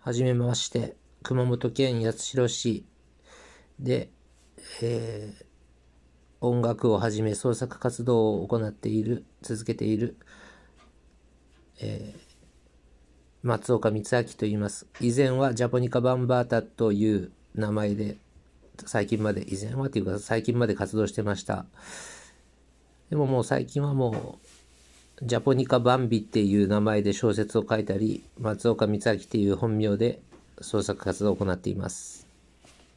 はじめまして、熊本県八代市で、えー音楽をはじめ創作活動を行っている、続けている、えー松岡光明と言います。以前はジャポニカバンバータという名前で、最近まで、以前はというか最近まで活動してました。でももう最近はもう、ジャポニカバンビっていう名前で小説を書いたり、松岡光明っていう本名で創作活動を行っています。